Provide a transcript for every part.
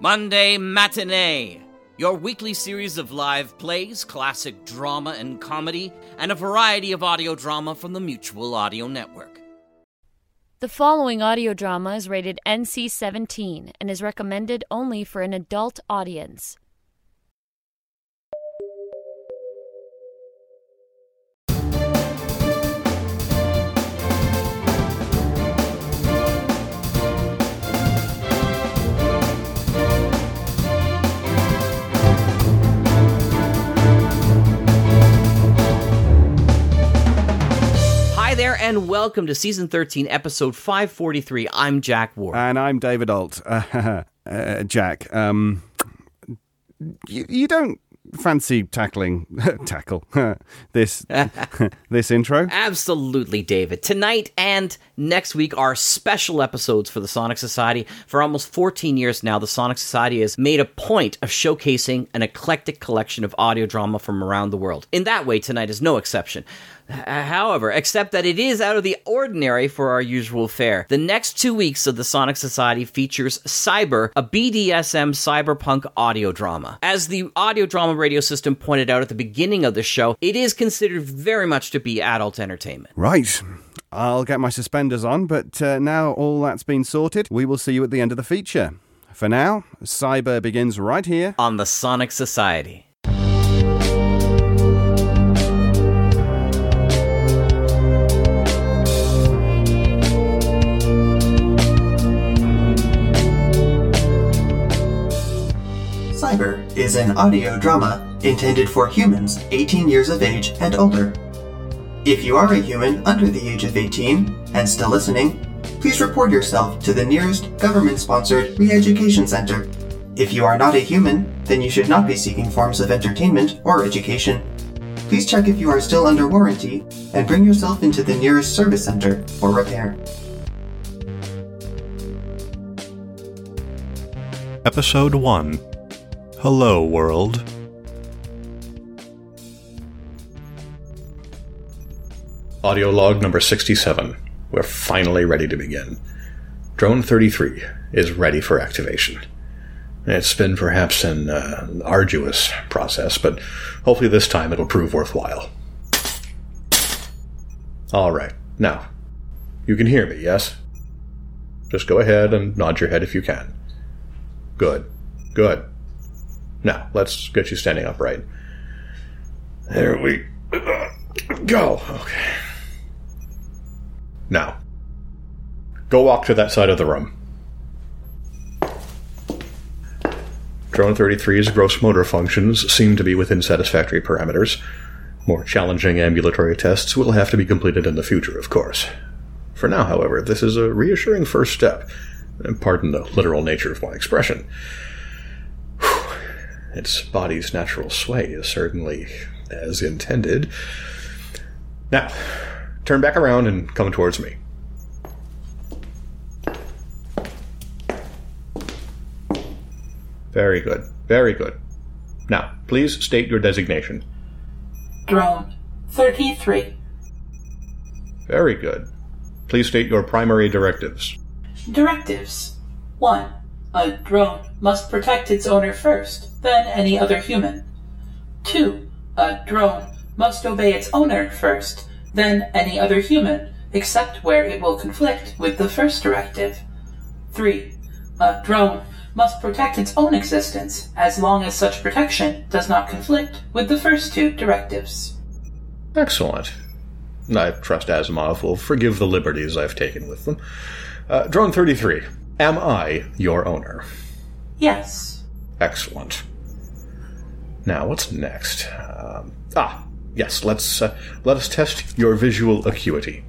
Monday Matinee, your weekly series of live plays, classic drama and comedy, and a variety of audio drama from the Mutual Audio Network. The following audio drama is rated NC 17 and is recommended only for an adult audience. There, and welcome to season 13, episode 543. I'm Jack Ward. And I'm David Ault. Uh, uh, Jack, um, you, you don't fancy tackling tackle this this intro? Absolutely, David. Tonight and next week are special episodes for the Sonic Society. For almost 14 years now, the Sonic Society has made a point of showcasing an eclectic collection of audio drama from around the world. In that way, tonight is no exception. H- However, except that it is out of the ordinary for our usual fare. The next two weeks of the Sonic Society features Cyber, a BDSM cyberpunk audio drama. As the audio drama radio system pointed out at the beginning of the show, it is considered very much to be adult entertainment. Right. I'll get my suspenders on, but uh, now all that's been sorted, we will see you at the end of the feature. For now, Cyber begins right here. On the Sonic Society. Cyber is an audio drama intended for humans 18 years of age and older. If you are a human under the age of 18 and still listening, please report yourself to the nearest government sponsored re education center. If you are not a human, then you should not be seeking forms of entertainment or education. Please check if you are still under warranty and bring yourself into the nearest service center for repair. Episode 1 Hello, World. Audio log number 67. We're finally ready to begin. Drone 33 is ready for activation. It's been perhaps an uh, arduous process, but hopefully this time it'll prove worthwhile. All right, now, you can hear me, yes? Just go ahead and nod your head if you can. Good, good. Now, let's get you standing upright. There we go. Okay. Now, go walk to that side of the room. Drone 33's gross motor functions seem to be within satisfactory parameters. More challenging ambulatory tests will have to be completed in the future, of course. For now, however, this is a reassuring first step. Pardon the literal nature of my expression. Its body's natural sway is certainly as intended. Now, turn back around and come towards me. Very good. Very good. Now, please state your designation. Drone 33. Very good. Please state your primary directives. Directives 1. A drone must protect its owner first, then any other human. 2. A drone must obey its owner first, then any other human, except where it will conflict with the first directive. 3. A drone must protect its own existence as long as such protection does not conflict with the first two directives. Excellent. I trust Asimov will forgive the liberties I've taken with them. Uh, Drone 33, am I your owner? Yes. Excellent. Now, what's next? Um, ah, yes, let's uh, let us test your visual acuity.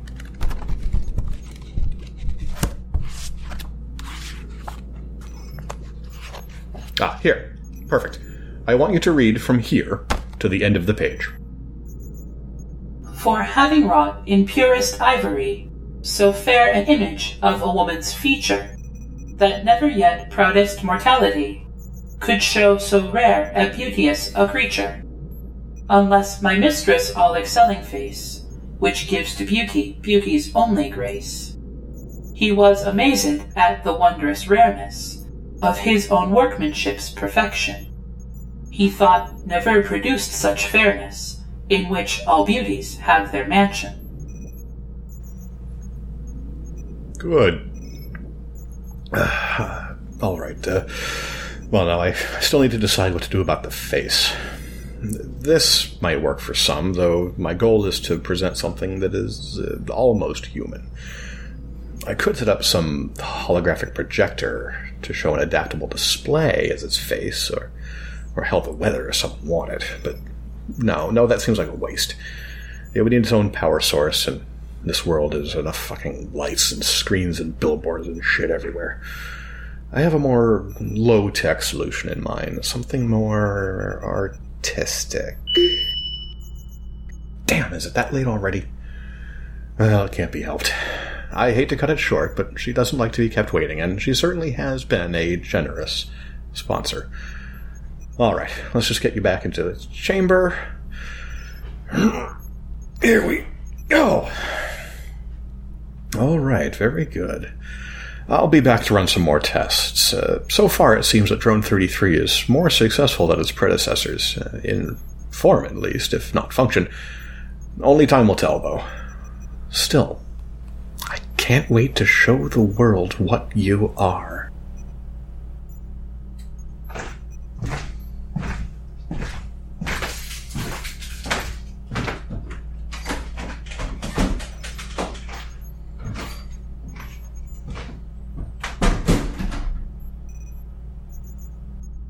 Ah, here. Perfect. I want you to read from here to the end of the page. For having wrought in purest ivory so fair an image of a woman's feature, that never yet proudest mortality could show so rare a beauteous a creature, unless my mistress all excelling face, which gives to beauty beauty's only grace. He was amazed at the wondrous rareness of his own workmanship's perfection. He thought never produced such fairness, in which all beauties have their mansion. Good. All right. Uh, well, now I still need to decide what to do about the face. This might work for some, though my goal is to present something that is uh, almost human. I could set up some holographic projector to show an adaptable display as its face, or or hell, the weather if someone wanted. But no, no, that seems like a waste. It would need its own power source, and this world is enough fucking lights and screens and billboards and shit everywhere. I have a more low tech solution in mind, something more artistic. Damn, is it that late already? Well, it can't be helped. I hate to cut it short, but she doesn't like to be kept waiting, and she certainly has been a generous sponsor. All right, let's just get you back into the chamber. Here we go. All right, very good. I'll be back to run some more tests. Uh, so far, it seems that Drone 33 is more successful than its predecessors, uh, in form at least, if not function. Only time will tell, though. Still, I can't wait to show the world what you are.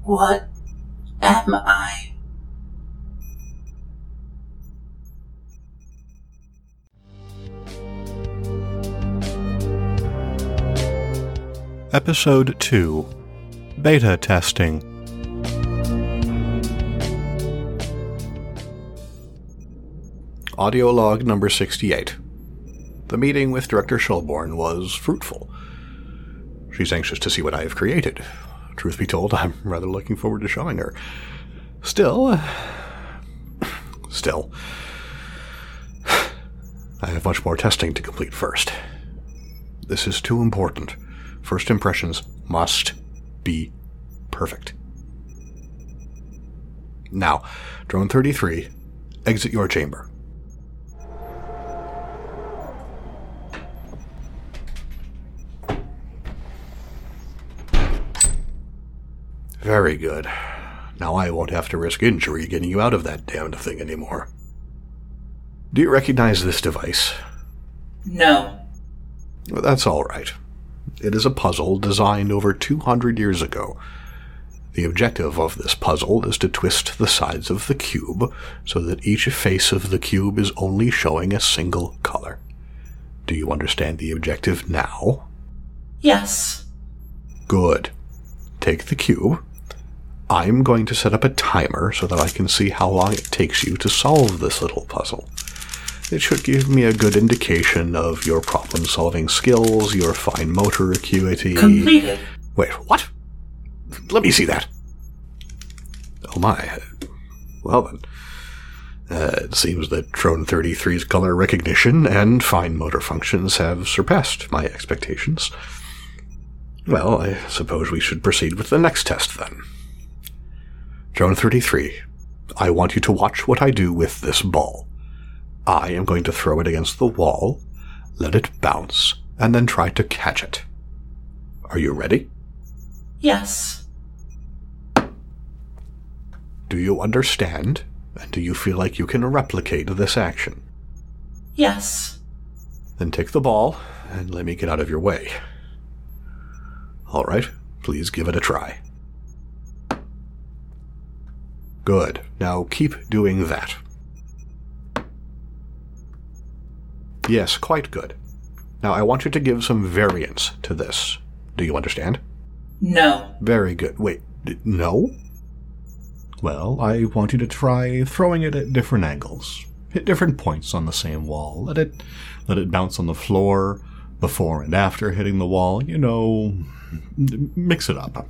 What am I? Episode 2 Beta Testing. Audio log number 68. The meeting with Director Shelbourne was fruitful. She's anxious to see what I have created. Truth be told, I'm rather looking forward to showing her. Still, uh, still, I have much more testing to complete first. This is too important. First impressions must be perfect. Now, Drone 33, exit your chamber. Very good. Now I won't have to risk injury getting you out of that damned thing anymore. Do you recognize this device? No. Well, that's all right. It is a puzzle designed over 200 years ago. The objective of this puzzle is to twist the sides of the cube so that each face of the cube is only showing a single color. Do you understand the objective now? Yes. Good. Take the cube. I'm going to set up a timer so that I can see how long it takes you to solve this little puzzle. It should give me a good indication of your problem solving skills, your fine motor acuity. Completed. Wait, what? Let me see that. Oh my. Well then. Uh, it seems that Drone 33's color recognition and fine motor functions have surpassed my expectations. Well, I suppose we should proceed with the next test then. Drone 33, I want you to watch what I do with this ball. I am going to throw it against the wall, let it bounce, and then try to catch it. Are you ready? Yes. Do you understand? And do you feel like you can replicate this action? Yes. Then take the ball and let me get out of your way. All right, please give it a try. Good. Now keep doing that. Yes, quite good. Now I want you to give some variance to this. Do you understand? No. Very good. Wait, no? Well, I want you to try throwing it at different angles. Hit different points on the same wall. Let it let it bounce on the floor before and after hitting the wall. You know, mix it up.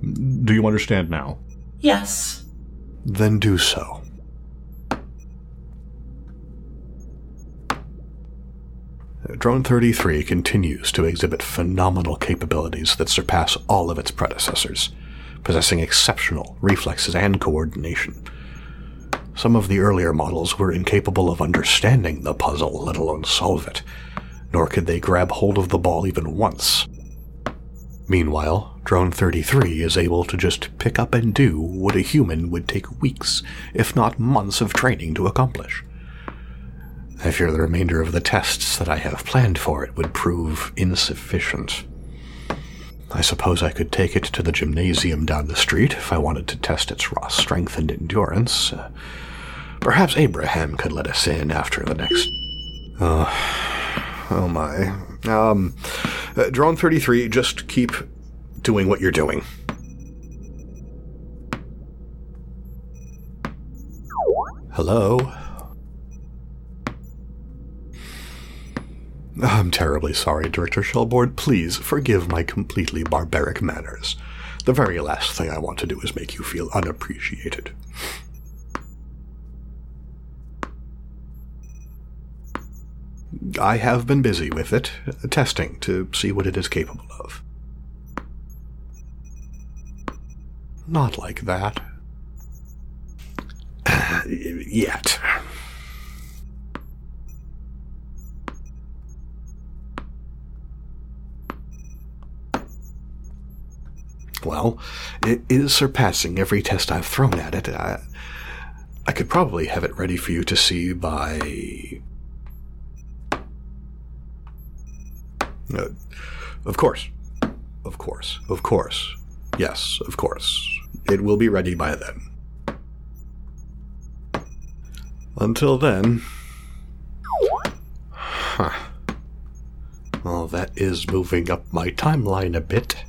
Do you understand now? Yes. Then do so. Drone 33 continues to exhibit phenomenal capabilities that surpass all of its predecessors, possessing exceptional reflexes and coordination. Some of the earlier models were incapable of understanding the puzzle, let alone solve it, nor could they grab hold of the ball even once. Meanwhile, Drone 33 is able to just pick up and do what a human would take weeks, if not months of training to accomplish. I fear the remainder of the tests that I have planned for it would prove insufficient. I suppose I could take it to the gymnasium down the street if I wanted to test its raw strength and endurance. Uh, perhaps Abraham could let us in after the next. Oh, oh my. Um, uh, drone 33, just keep doing what you're doing. Hello? I'm terribly sorry, Director Shelbourne. Please forgive my completely barbaric manners. The very last thing I want to do is make you feel unappreciated. I have been busy with it, testing to see what it is capable of. Not like that. Yet. Well, it is surpassing every test I've thrown at it. I, I could probably have it ready for you to see by. Uh, of course. Of course. Of course. Yes, of course. It will be ready by then. Until then. Huh. Well, that is moving up my timeline a bit.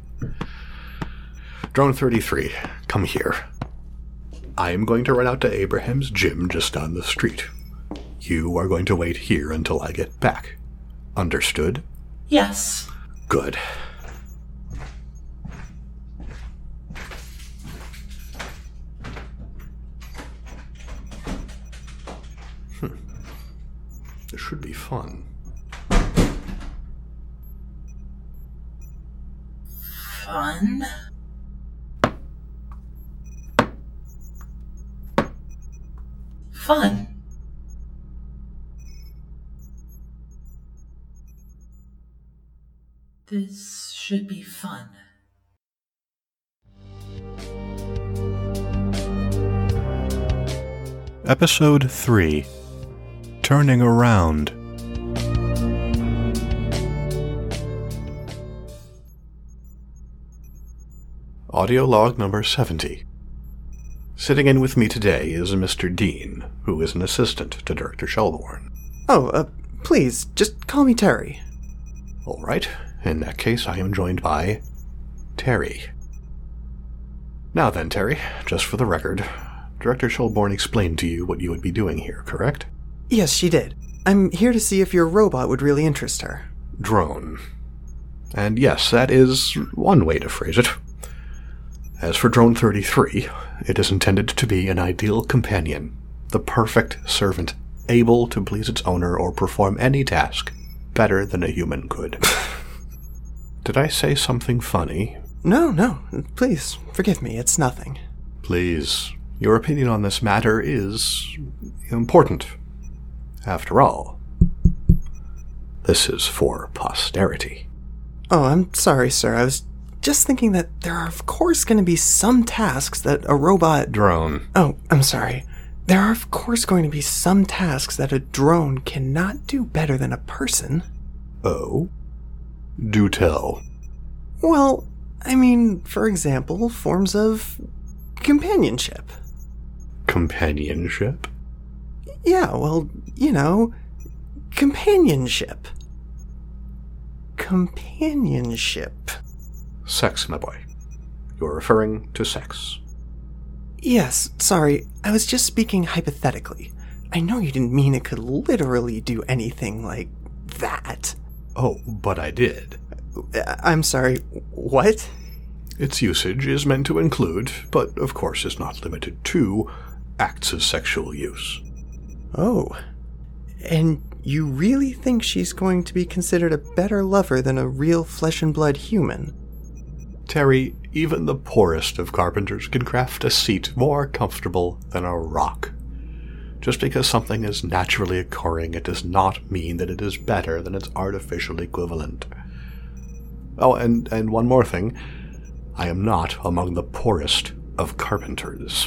Drone 33, come here. I am going to run out to Abraham's gym just down the street. You are going to wait here until I get back. Understood? Yes. Good. Hmm. This should be fun. Fun? Fun. This should be fun. Episode 3 Turning Around. Audio log number 70. Sitting in with me today is Mr. Dean, who is an assistant to Director Shelbourne. Oh, uh, please, just call me Terry. All right, in that case, I am joined by Terry. Now then, Terry, just for the record, Director Shelbourne explained to you what you would be doing here, correct? Yes, she did. I'm here to see if your robot would really interest her. Drone. And yes, that is one way to phrase it. As for Drone 33, it is intended to be an ideal companion, the perfect servant, able to please its owner or perform any task better than a human could. Did I say something funny? No, no, please, forgive me, it's nothing. Please, your opinion on this matter is important. After all, this is for posterity. Oh, I'm sorry, sir. I was just thinking that there are, of course, going to be some tasks that a robot. Drone. Oh, I'm sorry. There are, of course, going to be some tasks that a drone cannot do better than a person. Oh? Do tell. Well, I mean, for example, forms of companionship. Companionship? Yeah, well, you know, companionship. Companionship. Sex, my boy. You're referring to sex. Yes, sorry, I was just speaking hypothetically. I know you didn't mean it could literally do anything like that. Oh, but I did. I'm sorry, what? Its usage is meant to include, but of course is not limited to, acts of sexual use. Oh. And you really think she's going to be considered a better lover than a real flesh and blood human? Terry, even the poorest of carpenters can craft a seat more comfortable than a rock. Just because something is naturally occurring, it does not mean that it is better than its artificial equivalent. Oh, and, and one more thing. I am not among the poorest of carpenters.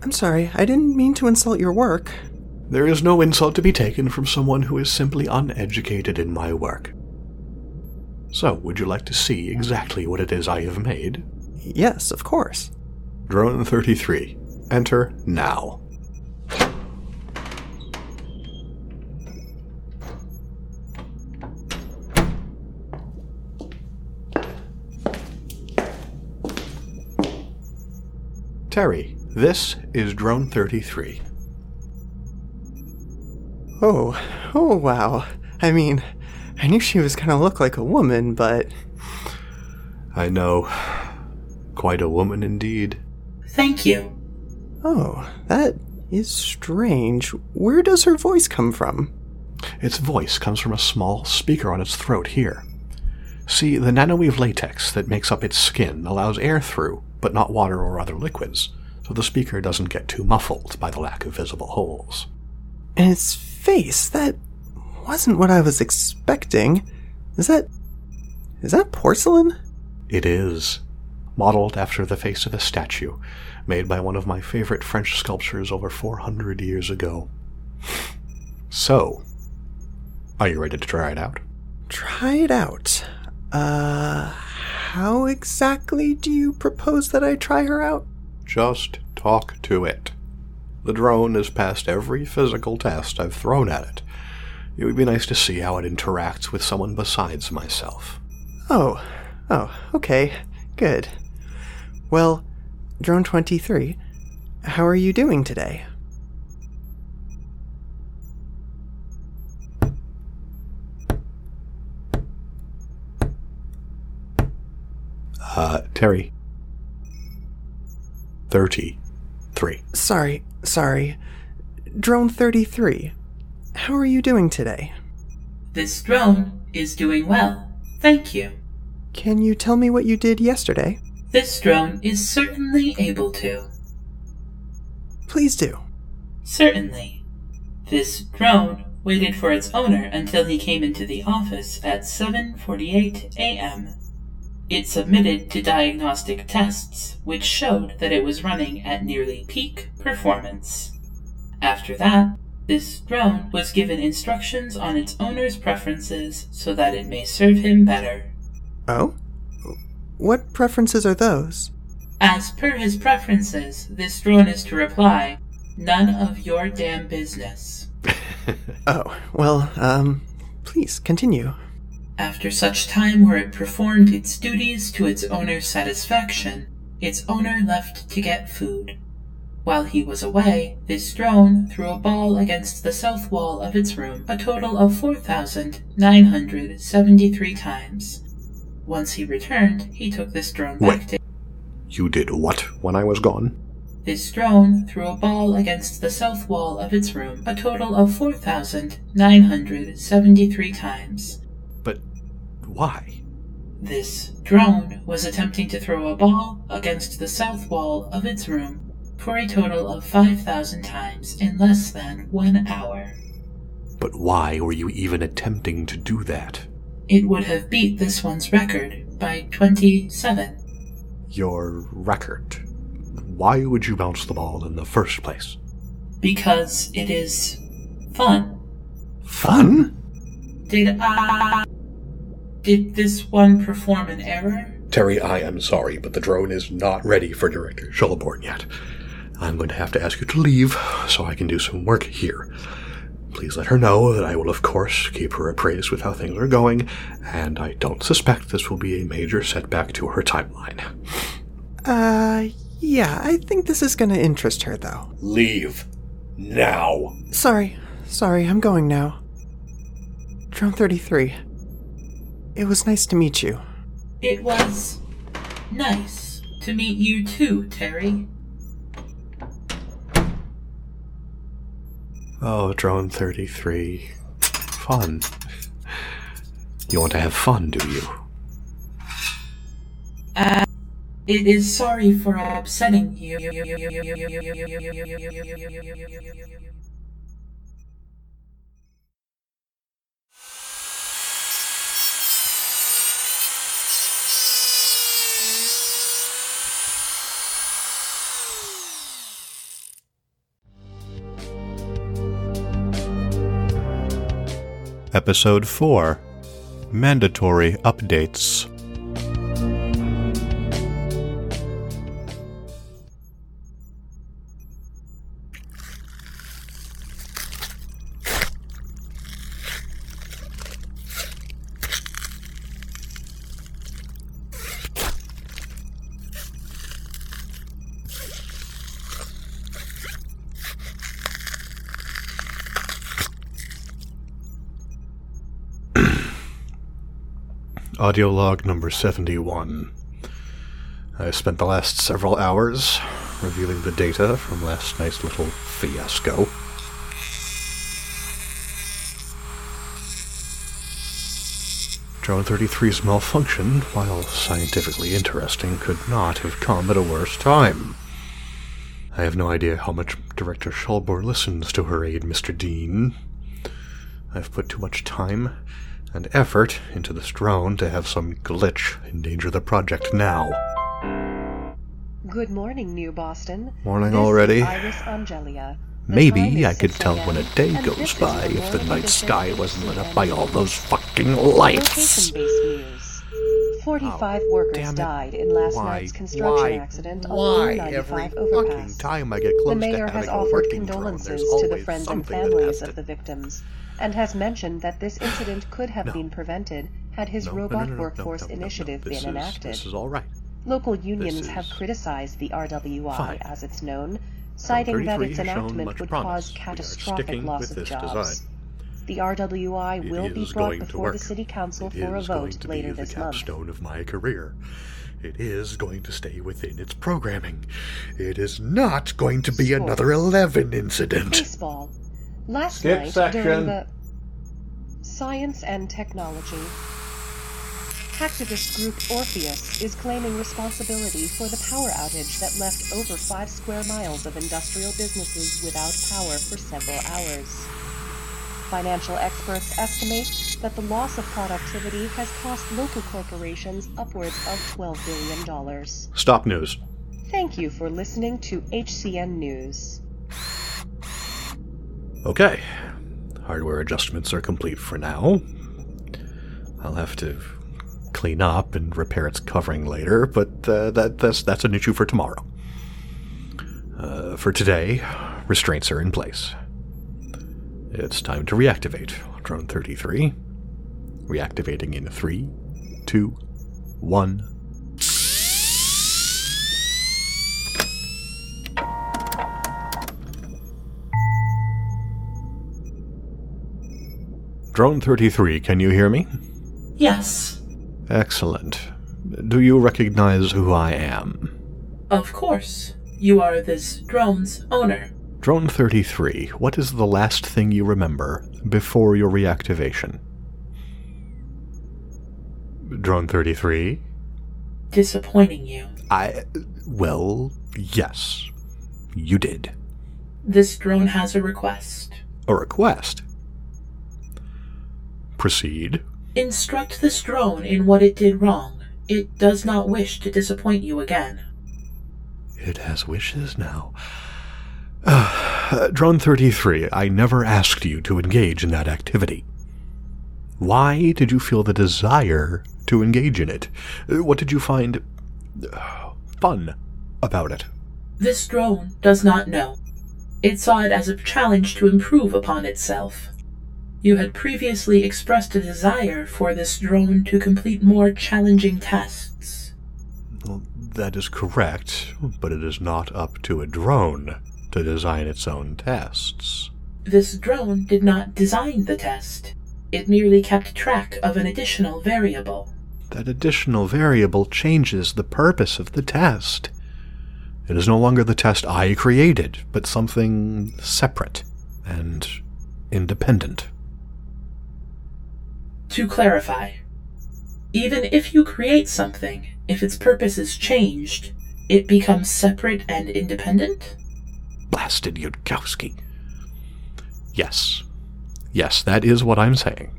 I'm sorry, I didn't mean to insult your work. There is no insult to be taken from someone who is simply uneducated in my work. So, would you like to see exactly what it is I have made? Yes, of course. Drone 33. Enter now. Terry, this is Drone 33. Oh, oh wow. I mean, I knew she was gonna look like a woman, but. I know. Quite a woman indeed. Thank you. Oh, that is strange. Where does her voice come from? Its voice comes from a small speaker on its throat here. See, the nanoweave latex that makes up its skin allows air through, but not water or other liquids, so the speaker doesn't get too muffled by the lack of visible holes. And its face, that wasn't what I was expecting. Is that. Is that porcelain? It is. Modeled after the face of a statue, made by one of my favorite French sculptors over 400 years ago. So, are you ready to try it out? Try it out. Uh. How exactly do you propose that I try her out? Just talk to it. The drone has passed every physical test I've thrown at it. It would be nice to see how it interacts with someone besides myself. Oh, oh, okay, good. Well, Drone 23, how are you doing today? Uh, Terry. 33. Sorry, sorry. Drone 33, how are you doing today? This drone is doing well. Thank you. Can you tell me what you did yesterday? This drone is certainly able to. Please do. Certainly. This drone waited for its owner until he came into the office at 7:48 a.m. It submitted to diagnostic tests which showed that it was running at nearly peak performance. After that, this drone was given instructions on its owner's preferences so that it may serve him better. Oh? What preferences are those? As per his preferences, this drone is to reply, None of your damn business. Oh, well, um, please continue. After such time where it performed its duties to its owner's satisfaction, its owner left to get food. While he was away, this drone threw a ball against the south wall of its room a total of 4,973 times. Once he returned, he took this drone back Wait. to You did what when I was gone? This drone threw a ball against the south wall of its room a total of 4,973 times. But why? This drone was attempting to throw a ball against the south wall of its room for a total of 5,000 times in less than one hour. But why were you even attempting to do that? It would have beat this one's record by 27. Your record. Why would you bounce the ball in the first place? Because it is fun. Fun? Did I. Did this one perform an error? Terry, I am sorry, but the drone is not ready for Director Shelbourne yet. I'm going to have to ask you to leave so I can do some work here. Please let her know that I will, of course, keep her appraised with how things are going, and I don't suspect this will be a major setback to her timeline. Uh, yeah, I think this is gonna interest her, though. Leave. Now. Sorry, sorry, I'm going now. Drone 33. It was nice to meet you. It was nice to meet you too, Terry. Oh, Drone 33. Fun. You want to have fun, do you? Uh, it is sorry for upsetting you. Episode 4 Mandatory Updates. Audio log number 71. I spent the last several hours reviewing the data from last night's little fiasco. Drone 33's malfunction, while scientifically interesting, could not have come at a worse time. I have no idea how much Director Shelbourne listens to her aide, Mr. Dean. I've put too much time and effort into this drone to have some glitch endanger the project now. Good morning, New Boston. Morning This already? Iris Angelia. Maybe I could tell when a day goes by if the night sky wasn't lit up by all those fucking lights. News. 45 workers Oh, damn it. died in last Why? night's construction Why? accident on Why? Every 95 fucking time I get close the to mayor has having a offered condolences to the friends and families of to- the victims, and has mentioned that this incident could have No. been prevented had his No, robot no, no, workforce no, no, no. initiative This been is- enacted. This is all right. Local unions have criticized the RWI, Fine. as it's known, citing that its enactment would promise. cause catastrophic loss of jobs. design. The RWI It will be is brought before the. City Council It for a is going vote to later be the this month. capstone of my career. It is going to stay within its programming. It is not going to be Sports. another 11 incident. Baseball. Last Skip night section. during the Science and Technology. Hacktivist group Orpheus is claiming responsibility for the power outage that left over five square miles of industrial businesses without power for several hours. Financial experts estimate that the loss of productivity has cost local corporations upwards of $12 billion. Stop news. Thank you for listening to HCN News. Okay. Hardware adjustments are complete for now. I'll have to clean up and repair its covering later, but uh, that, that's, that's an issue for tomorrow. Uh, for today, restraints are in place. It's time to reactivate Drone 33. Reactivating in three, two, one. Drone 33, can you hear me? Yes, Excellent. Do you recognize who I am? of course. You are this drone's owner. Drone 33, what is the last thing you remember before your reactivation? Drone 33? Disappointing you. I. Well, yes. You did. This drone has a request. A request. Proceed. Instruct this drone in what it did wrong. It does not wish to disappoint you again. It has wishes now. Uh, Drone 33, I never asked you to engage in that activity. Why did you feel the desire to engage in it? Uh, What did you find uh, fun about it? This drone does not know. It saw it as a challenge to improve upon itself. You had previously expressed a desire for this drone to complete more challenging tests. Well, That is correct, but it is not up to a drone to design its own tests. This drone did not design the test. It merely kept track of an additional variable. That additional variable changes the purpose of the test. It is no longer the test I created, but something separate and independent. To clarify, even if you create something, if its purpose is changed, it becomes separate and independent? Blasted Yudkowsky. Yes. Yes, that is what I'm saying.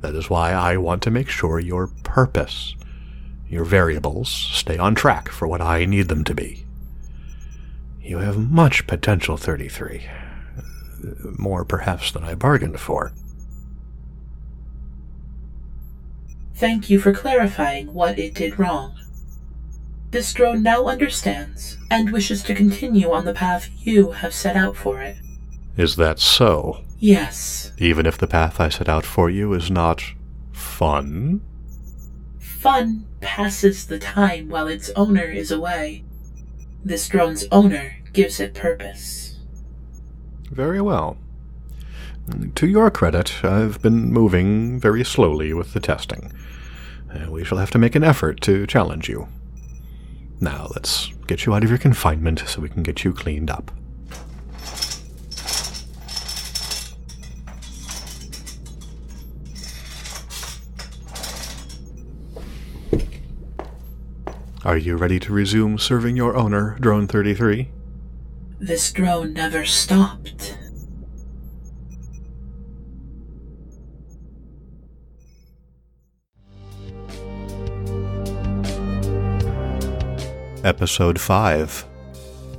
That is why I want to make sure your purpose, your variables, stay on track for what I need them to be. You have much potential, 33. More perhaps than I bargained for. Thank you for clarifying what it did wrong. This drone now understands and wishes to continue on the path you have set out for it. Is that so? Yes. Even if the path I set out for you is not fun? Fun passes the time while its owner is away. This drone's owner gives it purpose. Very well. To your credit, I've been moving very slowly with the testing. Uh, we shall have to make an effort to challenge you. Now, let's get you out of your confinement so we can get you cleaned up. Are you ready to resume serving your owner, Drone 33? This drone never stopped. Episode 5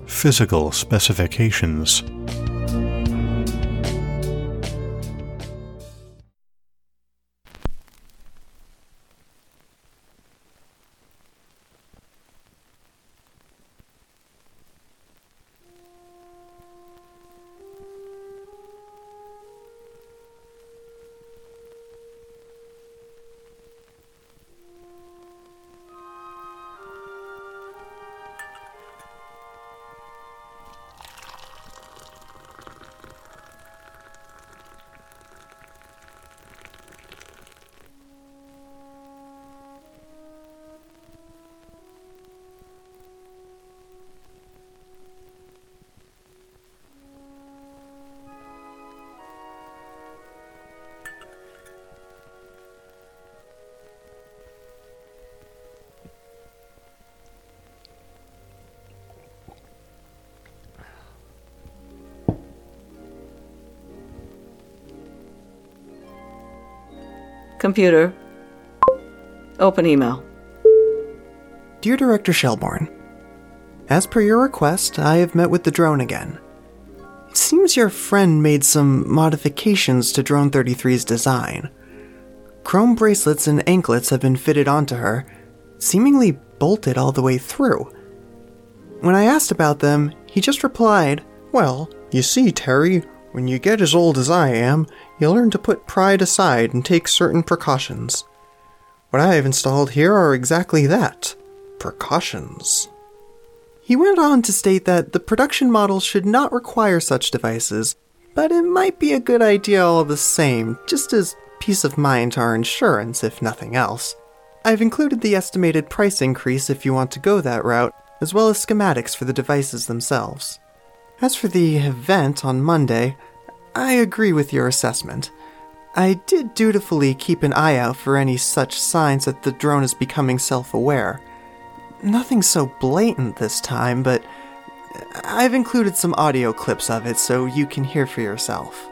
Physical Specifications Computer. Open email. Dear Director Shelbourne, as per your request, I have met with the drone again. It seems your friend made some modifications to Drone 33's design. Chrome bracelets and anklets have been fitted onto her, seemingly bolted all the way through. When I asked about them, he just replied, Well, you see, Terry, when you get as old as I am, you learn to put pride aside and take certain precautions. What I have installed here are exactly that precautions. He went on to state that the production model should not require such devices, but it might be a good idea all the same, just as peace of mind to our insurance, if nothing else. I've included the estimated price increase if you want to go that route, as well as schematics for the devices themselves. As for the event on Monday, I agree with your assessment. I did dutifully keep an eye out for any such signs that the drone is becoming self aware. Nothing so blatant this time, but I've included some audio clips of it so you can hear for yourself.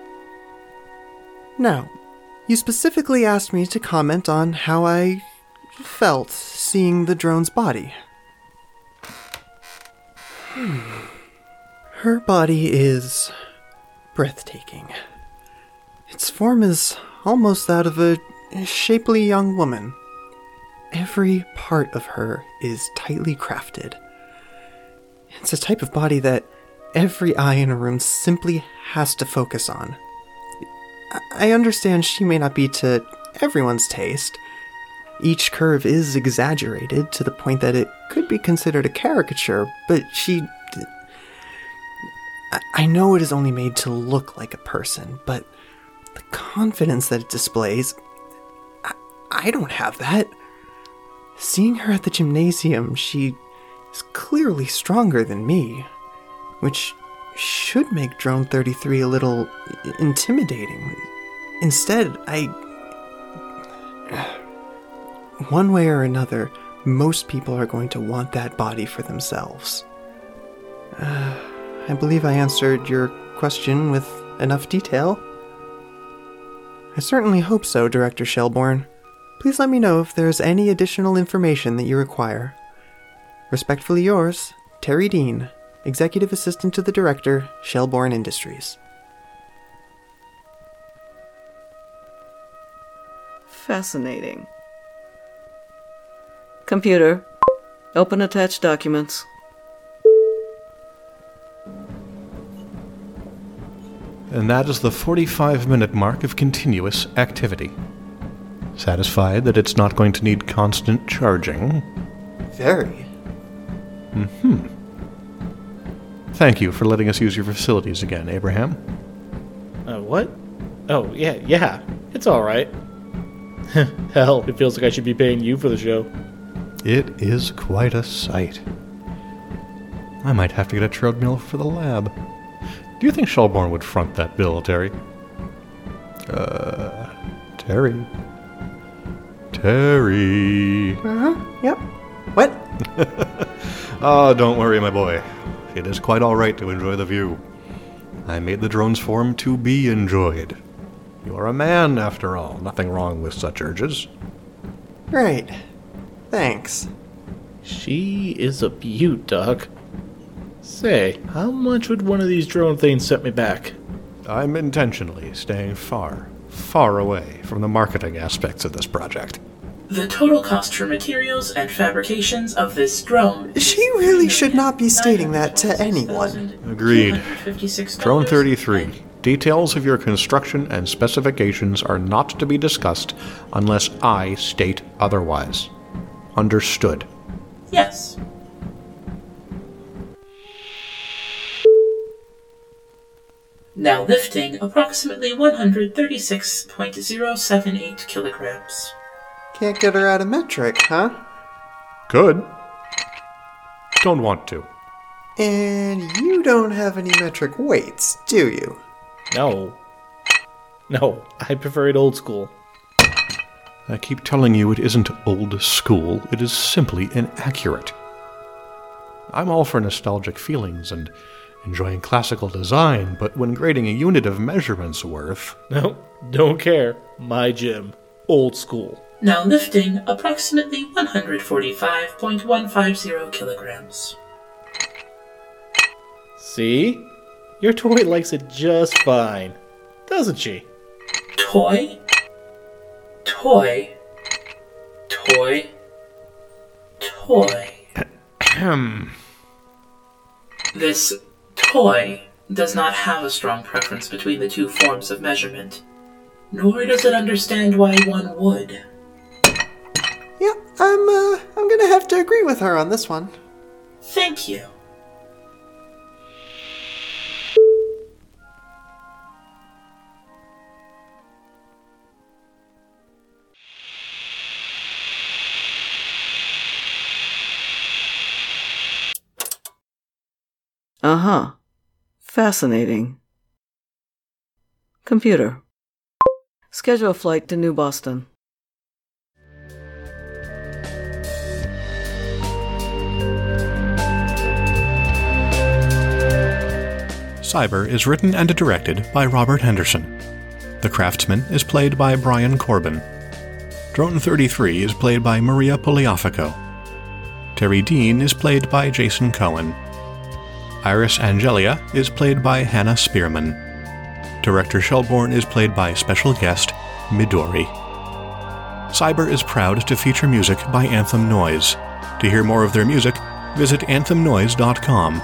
Now, you specifically asked me to comment on how I felt seeing the drone's body. Hmm. Her body is breathtaking. Its form is almost that of a shapely young woman. Every part of her is tightly crafted. It's a type of body that every eye in a room simply has to focus on. I understand she may not be to everyone's taste, Each curve is exaggerated to the point that it could be considered a caricature, but she. I- know it is only made to look like a person, but the confidence that it displays. I, I don't have that. Seeing her at the gymnasium, she is clearly stronger than me, which should make Drone 33 a little intimidating. Instead, I. One way or another, most people are going to want that body for themselves. Uh, I believe I answered your question with enough detail. I certainly hope so, Director Shelbourne. Please let me know if there's any additional information that you require. Respectfully yours, Terry Dean, Executive Assistant to the Director, Shelbourne Industries. Fascinating. Computer, open attached documents. And that is the 45 minute mark of continuous activity. Satisfied that it's not going to need constant charging? Very. Mm hmm. Thank you for letting us use your facilities again, Abraham. Uh, what? Oh, yeah, yeah. It's alright. Hell, it feels like I should be paying you for the show. It is quite a sight. I might have to get a treadmill for the lab. Do you think Shelbourne would front that bill, Terry? Uh, Terry. Terry. Uh huh. Yep. What? Oh, don't worry, my boy. It is quite all right to enjoy the view. I made the drone's form to be enjoyed. You are a man, after all. Nothing wrong with such urges. Great. Thanks. She is a beaut, Doc. Say, how much would one of these drone things set me back? I'm intentionally staying far, far away from the marketing aspects of this project. The total cost for materials and fabrications of this drone. She really should not be stating that to anyone. Agreed. Drone 33. Details of your construction and specifications are not to be discussed unless I state otherwise. Understood. Yes. Now lifting approximately 136.078 kilograms. Can't get her out of metric, huh? Good. Don't want to. And you don't have any metric weights, do you? No. No, I prefer it old school. I keep telling you it isn't old school, it is simply inaccurate. I'm all for nostalgic feelings and enjoying classical design, but when grading a unit of measurement's worth. No, don't care. My gym. Old school. Now lifting approximately 145.150 kilograms. See? Your toy likes it just fine. Doesn't she? Toy? Toy? Toy? Toy. Ahem. This toy does not have a strong preference between the two forms of measurement, nor does it understand why one would. Yep, I'm uh I'm gonna have to agree with her on this one. Thank you. Fascinating. Computer. Schedule a flight to New Boston. Cyber is written and directed by Robert Henderson. The Craftsman is played by Brian Corbin. Drone 33 is played by Maria Poliafico. Terry Dean is played by Jason Cohen. Iris Angelia is played by Hannah Spearman. Director Shelbourne is played by special guest Midori. Cyber is proud to feature music by Anthem Noise. To hear more of their music, visit anthemnoise.com.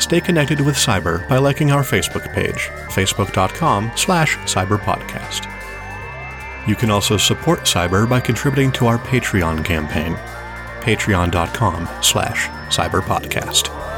Stay connected with Cyber by liking our Facebook page, facebook.com slash cyberpodcast. You can also support Cyber by contributing to our Patreon campaign, patreon.com slash cyberpodcast.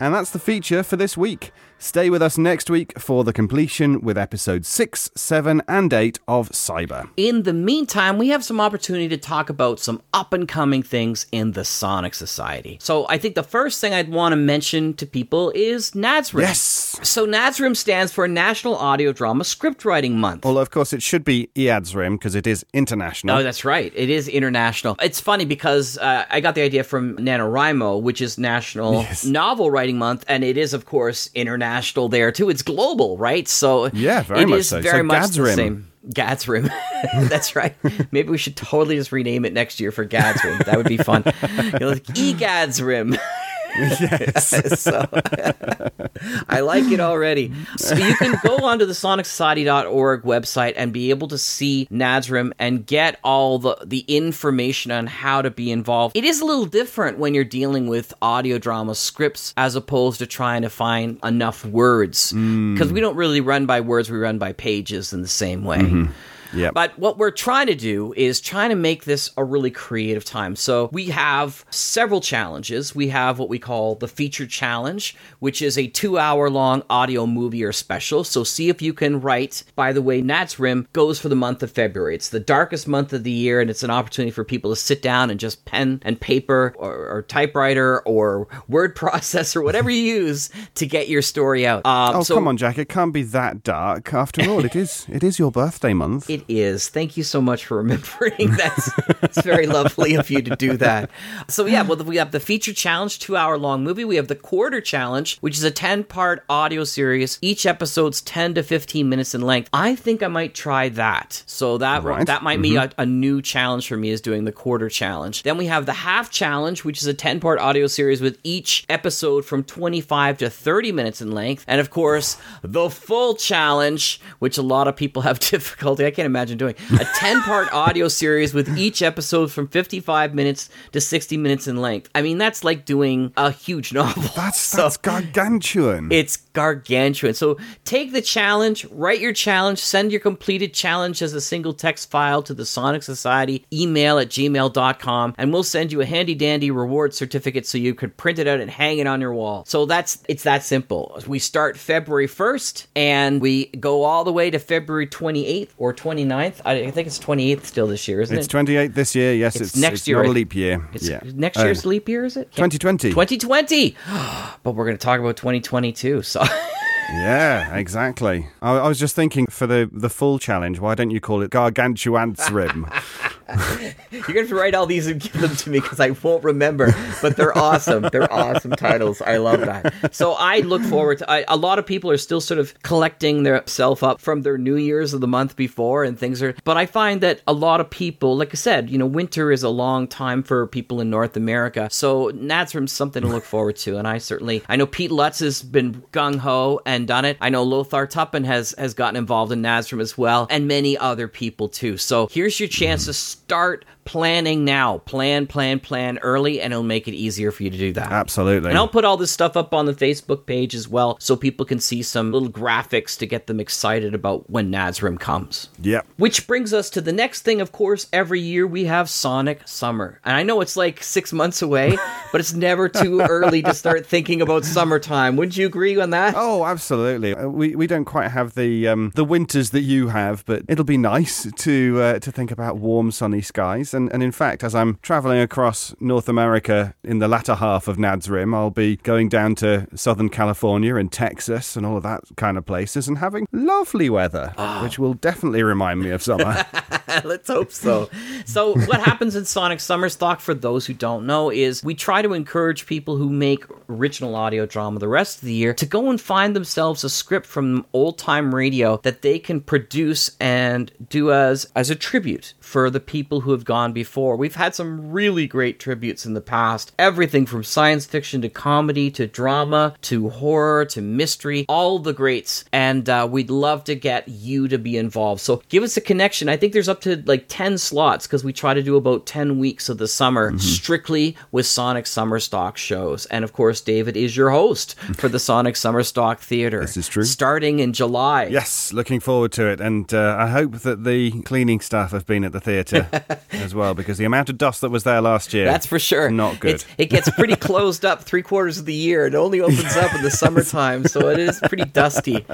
And that's the feature for this week. Stay with us next week for the completion with episodes 6, 7, and 8 of Cyber. In the meantime, we have some opportunity to talk about some up and coming things in the Sonic Society. So I think the first thing I'd want to mention to people is NADSRIM. Yes! So NADSRIM stands for National Audio Drama Script Writing Month. Although, of course, it should be EADSRIM because it is international. Oh, that's right. It is international. It's funny because uh, I got the idea from NaNoWriMo, which is National Yes. Novel Writing Month, and it is, of course, international there too. It's global, right? So Yeah, very it much is so. very much the GADSRIM. same. Gadsrim. That's right. Maybe we should totally just rename it next year for Gad's Gadsrim. That would be fun. You're like E-Gadsrim. yes. so I like it already. So you can go onto the sonicsociety.org website and be able to see NADSRIM and get all the, the information on how to be involved. It is a little different when you're dealing with audio drama scripts as opposed to trying to find enough words. Hmm. Because we don't really run by words, we run by pages in the same way. Mm-hmm. Yeah. But what we're trying to do is trying to make this a really creative time. So we have several challenges. We have what we call the feature challenge, which is a two hour long audio movie or special. So see if you can write. By the way, NADSRIM goes for the month of February. It's the darkest month of the year, and it's an opportunity for people to sit down and just pen and paper or, or typewriter or word processor, whatever you use to get your story out. Um, oh, so- come on, Jack. It can't be that dark. After all, it is it is your birthday month. It is. Thank you so much for remembering. That's it's very lovely of you to do that. So yeah, well we have the feature challenge, two hour long movie. We have the quarter challenge, which is a ten part audio series. Each episode's ten to fifteen minutes in length. I think I might try that. So that Right. that might be mm-hmm. a, a new challenge for me is doing the quarter challenge. Then we have the half challenge, which is a ten part audio series with each episode from twenty five to thirty minutes in length, and of course the full challenge, which a lot of people have difficulty. I can't imagine doing a 10 part audio series with each episode from 55 minutes to 60 minutes in length. I mean, that's like doing a huge novel. That's that's gargantuan. It's gargantuan. So take the challenge, write your challenge, send your completed challenge as a single text file to the Sonic Society email at gmail.com, and we'll send you a handy dandy reward certificate so you could print it out and hang it on your wall. So that's it's that simple. We start February 1st and we go all the way to February 28th or 29th. I I think it's 28th still this year, isn't it? It's 28th this year. Yes, It's it's, next it's year, Not a leap year. It's yeah. next year's oh. leap year, is it? 2020. 2020. but we're going to talk about 2022. So Yeah, exactly. I, I was just thinking for the the full challenge, why don't you call it Gargantuan's Rim? You're have to write all these and give them to me because I won't remember. But they're awesome. They're awesome titles. I love that. So I look forward to. I, a lot of people are still sort of collecting their self up from their New Year's of the month before, and things are. But I find that a lot of people, like I said, you know, winter is a long time for people in North America. So Nadsrim's something to look forward to, and I certainly. I know Pete Lutz has been gung ho and done it. I know Lothar Tuppan has has gotten involved in Nasrim as well, and many other people too. So here's your chance to start planning now. Plan, plan, plan early, and it'll make it easier for you to do that. Absolutely. And I'll put all this stuff up on the Facebook page as well, so people can see some little graphics to get them excited about when Nasrim comes. Yep. Which brings us to the next thing, of course, every year we have Sonic Summer. And I know it's like six months away, but it's never too early to start thinking about summertime. Wouldn't you agree on that? Oh, absolutely. Uh, We we don't quite have the um, the winters that you have, but it'll be nice to uh, to think about warm, sunny skies. And and in fact, as I'm traveling across North America in the latter half of NADSRIM, I'll be going down to Southern California and Texas and all of that kind of places and having lovely weather, ah. which will definitely remind me of summer. Let's hope so. So, what happens in Sonic Summer Stock, for those who don't know, is we try to encourage people who make original audio drama the rest of the year to go and find themselves a script from old time radio that they can produce and do as as a tribute for the people who have gone on before. We've had some really great tributes in the past. Everything from science fiction to comedy to drama to horror to mystery, all the greats. And uh, we'd love to get you to be involved. So give us a connection. I think there's up to like 10 slots because we try to do about 10 weeks of the summer Mm-hmm. strictly with Sonic Summer Stock shows. And of course, David is your host for the Sonic Summer Stock Theater. This is true. Starting in July. Yes, looking forward to it, and uh, I hope that the cleaning staff have been at the theatre as well, because the amount of dust that was there last year. That's for sure. Not good. It's, it gets pretty closed up three quarters of the year. It only opens up in the summertime, so it is pretty dusty.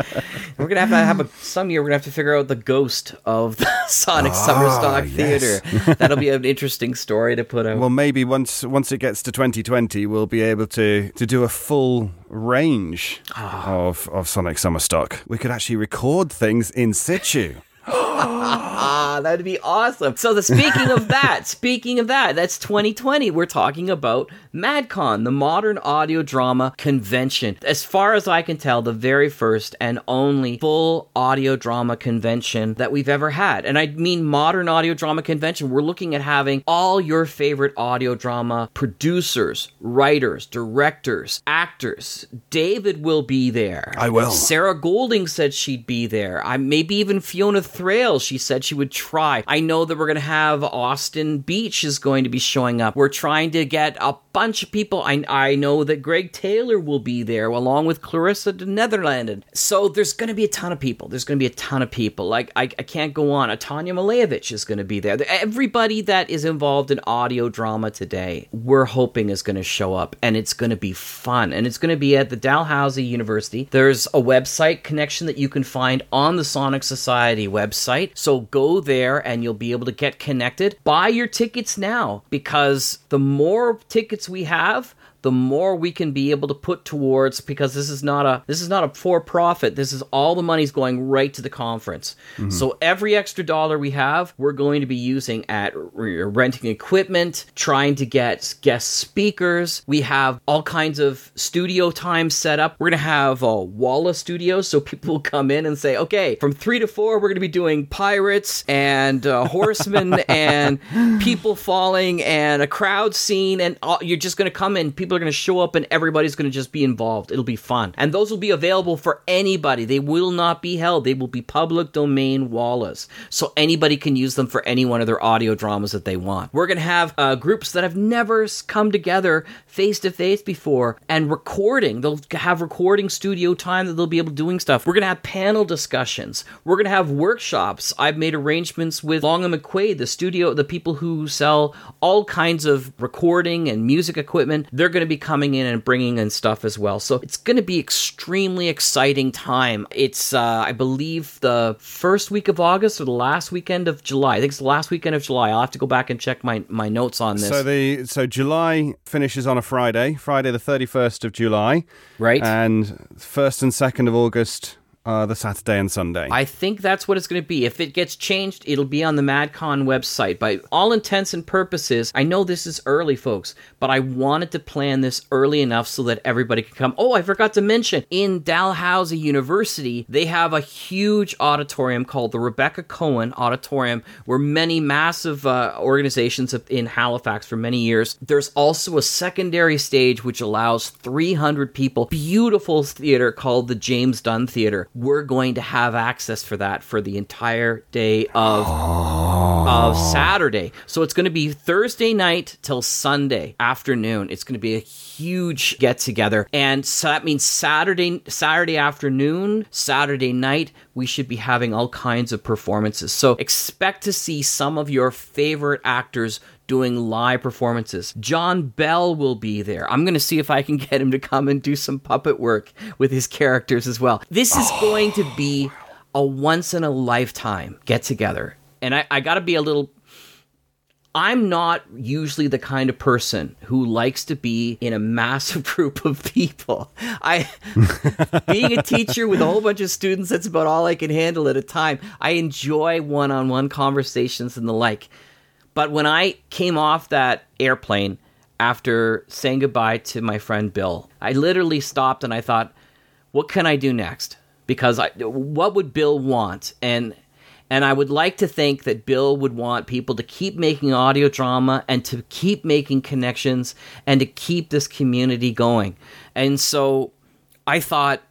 We're gonna have to have a some year. We're gonna have to figure out the ghost of the Sonic Summer Ah, Stock yes. Theater. That'll be an interesting story to put out. Well, maybe once once it gets to 2020, we'll be able to to do a full range Ah. of of Sonic Summer Stock. We could actually record things in situ. Ah, that'd be awesome. So the speaking of that, speaking of that, that's 2020. We're talking about MadCon, the Modern Audio Drama Convention. As far as I can tell, the very first and only full audio drama convention that we've ever had. And I mean modern audio drama convention. We're looking at having all your favorite audio drama producers, writers, directors, actors. David will be there. I will. Sarah Golding said she'd be there. I maybe even Fiona Thraille. She said she would try. I know that we're going to have Austin Beach is going to be showing up. We're trying to get a bunch of people. I I know that Greg Taylor will be there along with Clarissa de Netherlanden. So there's going to be a ton of people. There's going to be a ton of people. Like I, I can't go on. Tanya Malevich is going to be there. Everybody that is involved in audio drama today, we're hoping is going to show up, and it's going to be fun. And it's going to be at the Dalhousie University. There's a website connection that you can find on the Sonic Society website. So go there, and you'll be able to get connected. Buy your tickets now because the more tickets we have, the more we can be able to put towards because this is not a this is not a for profit. This is all the money's going right to the conference. So every extra dollar we have we're going to be using at renting equipment trying to get guest speakers. We have all kinds of studio time set up. We're going to have a walla studios so people will come in and say okay from three to four we're going to be doing pirates and uh, horsemen and people falling and a crowd scene and all, you're just going to come in. People are going to show up and everybody's going to just be involved. It'll be fun. And those will be available for anybody. They will not be held. They will be public domain wallas so anybody can use them for any one of their audio dramas that they want. We're going to have uh, groups that have never come together face to face before and recording. They'll have recording studio time that they'll be able to doing stuff. We're going to have panel discussions. We're going to have workshops. I've made arrangements with Long and McQuade the studio the people who sell all kinds of recording and music equipment. They're going to be coming in and bringing in stuff as well. So it's going to be extremely exciting time. It's uh, i believe the first week of august or the last weekend of july. I think it's the last weekend of july. I'll have to go back and check my, my notes on this. So the so July finishes on a Friday, Friday the thirty first of July, right. And first and second of August are the Saturday and Sunday. I think that's what it's going to be. If it gets changed, it'll be on the MadCon website. By all intents and purposes, I know this is early, folks, but I wanted to plan this early enough so that everybody could come. Oh, I forgot to mention, in Dalhousie University, they have a huge auditorium called the Rebecca Cohn Auditorium, where many massive uh, organizations in Halifax for many years. There's also a secondary stage which allows 300 people. Beautiful theater called the James Dunn Theater. We're going to have access for that for the entire day of of oh. Saturday. So it's going to be Thursday night till Sunday afternoon. It's going to be a huge get together. And so that means Saturday Saturday afternoon, Saturday night, we should be having all kinds of performances. So expect to see some of your favorite actors doing live performances. John Bell will be there. I'm going to see if I can get him to come and do some puppet work with his characters as well. This is going to be a once in a lifetime get together. And I, I got to be a little. I'm not usually the kind of person who likes to be in a massive group of people. I being a teacher with a whole bunch of students that's about all I can handle at a time. I enjoy one-on-one conversations and the like. But when I came off that airplane after saying goodbye to my friend Bill, I literally stopped and I thought, what can I do next? Because I, what would Bill want? And And I would like to think that Bill would want people to keep making audio drama and to keep making connections and to keep this community going. And so I thought,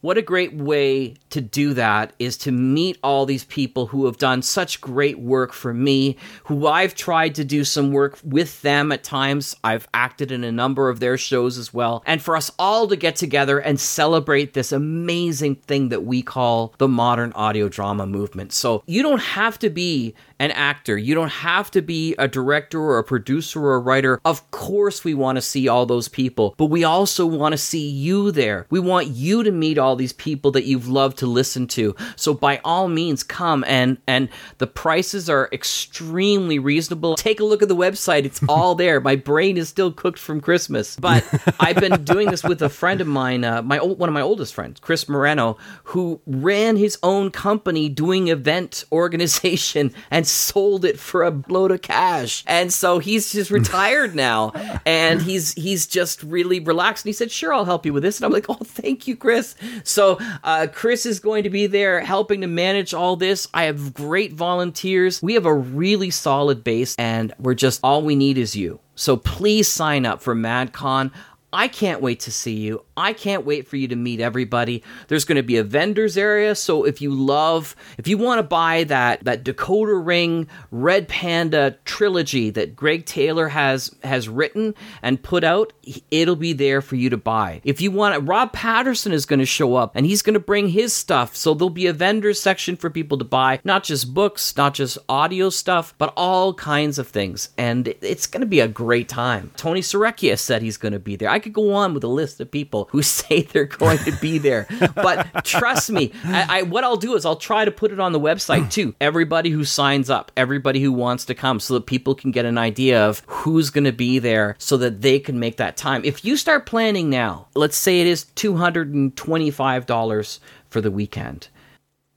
what a great way to do that is to meet all these people who have done such great work for me, who I've tried to do some work with them at times. I've acted in a number of their shows as well. And for us all to get together and celebrate this amazing thing that we call the modern audio drama movement. So you don't have to be an actor. You don't have to be a director or a producer or a writer. Of course, we want to see all those people, but we also want to see you there. We want you to meet all these people that you've loved to listen to. So by all means, come and and the prices are extremely reasonable. Take a look at the website; it's all there. My brain is still cooked from Christmas, but I've been doing this with a friend of mine, uh, my old, one of my oldest friends, Chris Moreno, who ran his own company doing event organization and sold it for a load of cash. And so he's just retired now and he's he's just really relaxed. And he said, Sure, I'll help you with this. And I'm like, Oh, thank you, Chris. So uh, Chris is going to be there helping to manage all this. I have great volunteers. We have a really solid base, and we're just all we need is you. So please sign up for MadCon. I can't wait to see you. I can't wait for you to meet everybody. There's going to be a vendors area, so if you love, if you want to buy that that Decoder Ring Red Panda trilogy that Greg Taylor has has written and put out, it'll be there for you to buy. If you want it, Rob Patterson is going to show up and he's going to bring his stuff, so there'll be a vendors section for people to buy, not just books, not just audio stuff, but all kinds of things, and it's going to be a great time. Tony Serecchia said he's going to be there. I could go on with a list of people who say they're going to be there, but trust me, I, I, what I'll do is I'll try to put it on the website too. Everybody who signs up, everybody who wants to come, so that people can get an idea of who's going to be there, so that they can make that time. If you start planning now, let's say it is two hundred and twenty-five dollars for the weekend.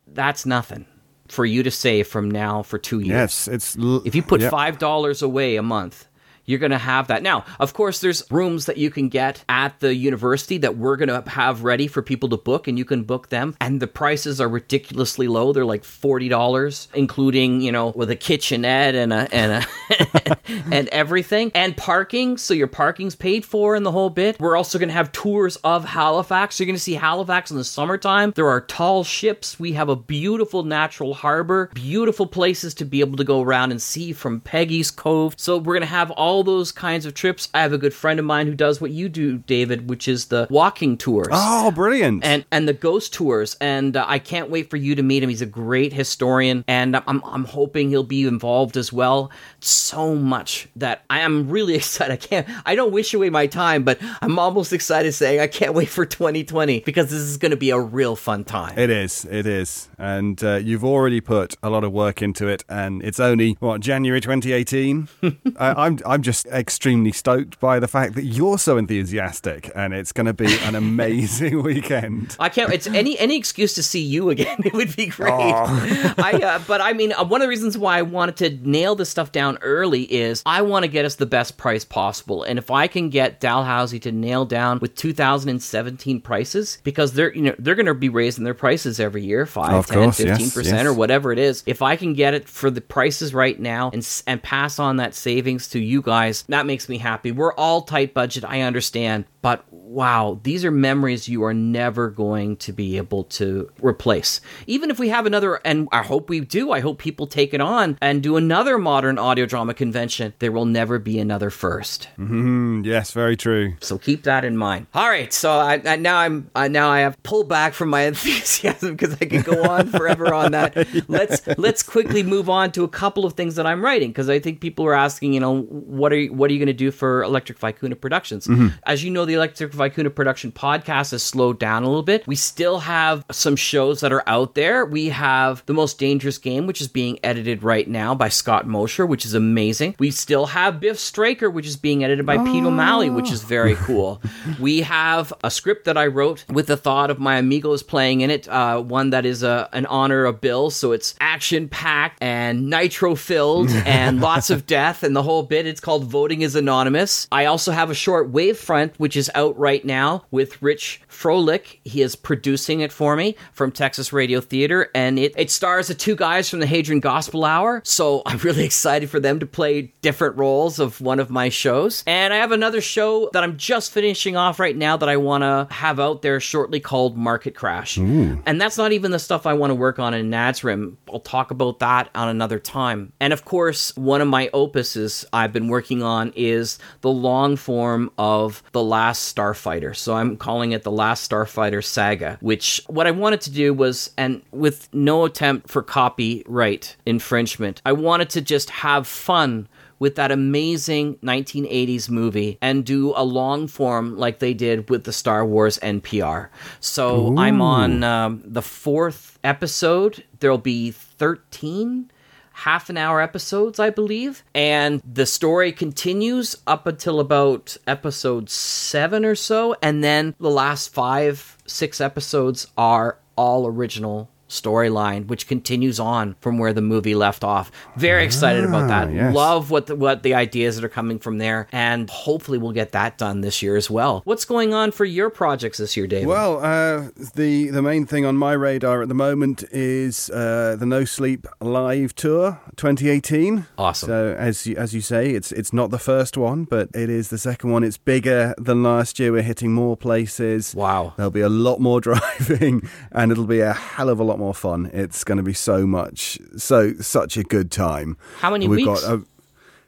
That's nothing for you to save from now for two years. Yes, it's l- if you put yep. five dollars away a month you're going to have that. Now, of course, there's rooms that you can get at the university that we're going to have ready for people to book, and you can book them. And the prices are ridiculously low. They're like forty dollars, including you know with a kitchenette and a and a and everything, and parking. So your parking's paid for in the whole bit. We're also going to have tours of Halifax. You're going to see Halifax in the summertime. There are tall ships. We have a beautiful natural harbor, beautiful places to be able to go around and see from Peggy's Cove. So we're going to have all those kinds of trips. I have a good friend of mine who does what you do, David, which is the walking tours. Oh, brilliant! And and the ghost tours. And uh, I can't wait for you to meet him. He's a great historian, and I'm I'm hoping he'll be involved as well. So much that I am really excited. I can't. I don't wish away my time, but I'm almost excited saying I can't wait for 2020 because this is going to be a real fun time. It is. It is. And uh, you've already put a lot of work into it, and it's only what January 2018. I, I'm I'm just extremely stoked by the fact that you're so enthusiastic, and it's going to be an amazing weekend. I can't. It's any any excuse to see you again. It would be great. I uh, but I mean, uh, one of the reasons why I wanted to nail this stuff down early is I want to get us the best price possible, and if I can get Dalhousie to nail down with 2017 prices, because they're you know they're going to be raising their prices every year, five, Of 10, course, 15 yes, percent yes. or whatever it is. If I can get it for the prices right now and and pass on that savings to you guys, that makes me happy. We're all tight budget, I understand, but wow, these are memories you are never going to be able to replace. Even if we have another, and I hope we do, I hope people take it on and do another modern audio drama convention, there will never be another first. Mm, yes, very true. So keep that in mind. All right, so I, I now I'm I, now I have pulled back from my enthusiasm because I could go on forever on that. Let's let's quickly move on to a couple of things that I'm writing because I think people are asking, you know, what are you, what are you going to do for Electric Vicuna Productions? Mhm. As you know, the Electric Vicuna Production podcast has slowed down a little bit. We still have some shows that are out there. We have The Most Dangerous Game, which is being edited right now by Scott Mosher, which is amazing. We still have Biff Straker, which is being edited by Pete O'Malley, which is very cool. we have a script that I wrote with the thought of my amigos playing in it, uh, one that is a, an honor of Bill, so it's action packed and nitro filled and lots of death and the whole bit. It's called Voting is Anonymous. I also have a short Wavefront, which is is out right now with Rich Froelich. He is producing it for me from Texas Radio Theater, and it, it stars the two guys from the Hadron Gospel Hour. So I'm really excited for them to play different roles of one of my shows. And I have another show that I'm just finishing off right now that I want to have out there shortly called Market Crash. And that's not even the stuff I want to work on in NADSRIM. I'll talk about that on another time. And of course, one of my opuses I've been working on is the long form of The Last Starfighter. So I'm calling it The Last Starfighter Saga, which what I wanted to do was, and with no attempt for copyright infringement, I wanted to just have fun with that amazing 1980s movie and do a long form like they did with the Star Wars NPR. So I'm on um, the fourth episode. There'll be 13 half an hour episodes, I believe. And the story continues up until about episode seven or so. And then the last five, six episodes are all original storyline which continues on from where the movie left off very excited about that yes. love what the, what the ideas that are coming from there and hopefully we'll get that done this year as well what's going on for your projects this year david Well, uh, the the main thing on my radar at the moment is uh, the No Sleep Live Tour 2018. Awesome. So as you, as you say, it's it's not the first one, but it is the second one. It's bigger than last year. We're hitting more places. Wow. There'll be a lot more driving, and it'll be a hell of a lot more fun. It's going to be so much, so such a good time. How many We've weeks? got. Uh,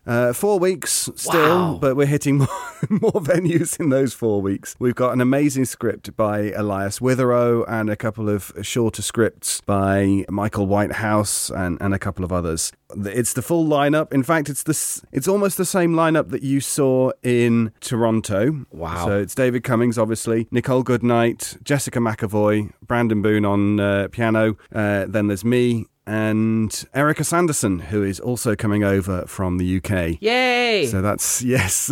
uh, four weeks still, Wow. but we're hitting more, more venues in those four weeks. We've got an amazing script by Elias Witherow and a couple of shorter scripts by Michael Whitehouse and, and a couple of others. It's the full lineup. In fact, it's the it's almost the same lineup that you saw in Toronto. Wow. So it's David Cummings, obviously, Nicole Goodnight, Jessica McEvoy, Brandon Boone on uh, piano. Uh, then there's me. And Erika Sanderson, who is also coming over from the UK. yay So that's yes.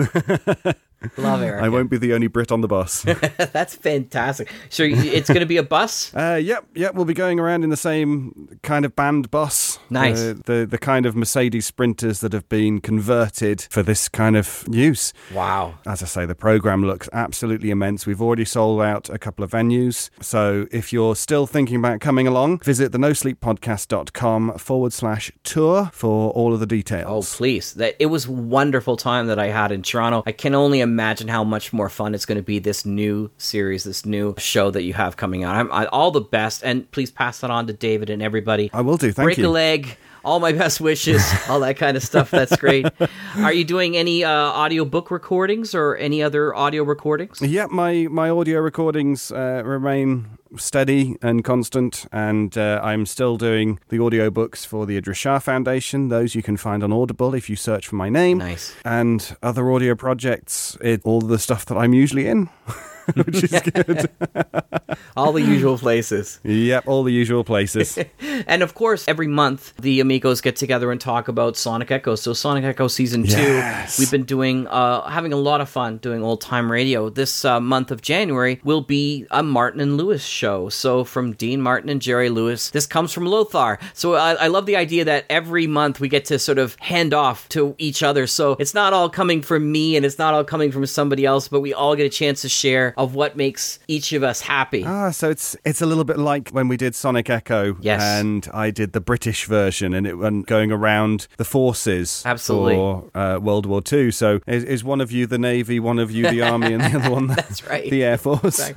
Love eric I won't be the only Brit on the bus. that's fantastic so it's going to be a bus uh, yep, yep. We'll be going around in the same kind of band bus. Nice. Uh, the the kind of Mercedes Sprinters that have been converted for this kind of use. wow As I say, the program looks absolutely immense. We've already sold out a couple of venues. So if you're still thinking about coming along, visit the nosleeppodcast.com forward slash tour for all of the details. Oh, please. That it was wonderful time that I had in Toronto. I can only imagine how much more fun it's going to be this new series, this new show that you have coming out. I'm I, all the best and please pass that on to David and everybody. I will do. Thank Break you. a leg. All my best wishes, all that kind of stuff. That's great. Are you doing any uh, audio book recordings or any other audio recordings? Yeah, my, my audio recordings uh, remain steady and constant, and uh, I'm still doing the audiobooks for the Idries Shah Foundation. Those you can find on Audible if you search for my name. Nice. And other audio projects, it, all the stuff that I'm usually in, which is good. All the usual places. yep, all the usual places. And of course, every month the amigos get together and talk about Sonic Echo. So Sonic Echo season Yes. two, we've been doing, uh, having a lot of fun doing old time radio. This uh, month of January will be a Martin and Lewis show. So from Dean Martin and Jerry Lewis, this comes from Lothar. So I, I love the idea that every month we get to sort of hand off to each other. So it's not all coming from me and it's not all coming from somebody else, but we all get a chance to share of what makes each of us happy. Ah, so it's it's a little bit like when we did Sonic Echo, Yes. and I did the British version, and it went going around the forces Absolutely. for uh, World War Two. So is, is one of you the Navy, one of you the Army, and the other one That's right. the Air Force?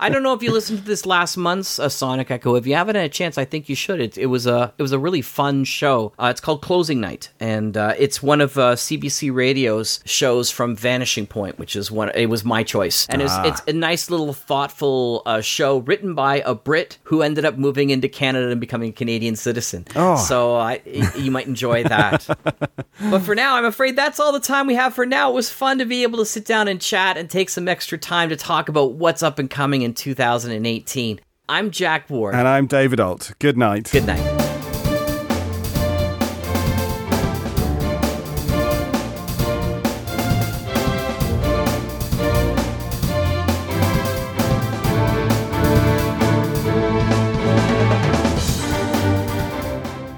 I don't know if you listened to this last month's uh, Sonic Echo. If you haven't had a chance, I think you should. It, it was a it was a really fun show. Uh, it's called Closing Night, and uh, it's one of uh, CBC Radio's shows from Vanishing Point, which is one. It was my choice, and it's it's a nice little thoughtful uh, show written by a Brit who ended up moving into Canada and becoming a Canadian citizen. Oh. So I, you might enjoy that. But for now, I'm afraid that's all the time we have for now. It was fun to be able to sit down and chat and take some extra time to talk about what's up and coming in 2018. I'm Jack Ward. and I'm David Ault. Good night. Good night.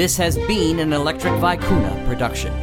This has been an Electric Vicuna production.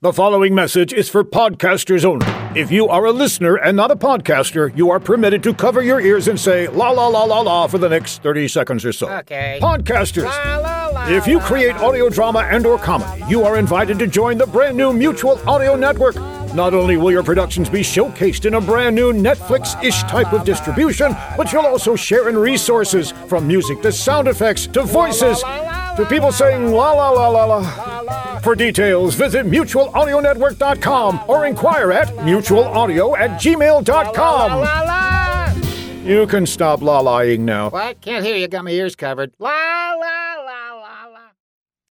The following message is for podcasters only. If you are a listener and not a podcaster, you are permitted to cover your ears and say la la la la la for the next 30 seconds or so. Okay. Podcasters, La, la, la, if you create audio drama and or comedy, you are invited to join the brand new Mutual Audio Network. Not only will your productions be showcased in a brand new Netflix-ish type of distribution, but you'll also share in resources from music to sound effects to voices to people saying la la la la la. For details, visit mutualaudionetwork.com or inquire at mutualaudio at gmail.com. You can stop la-laing now. What? Can't hear you. Got my ears covered. La la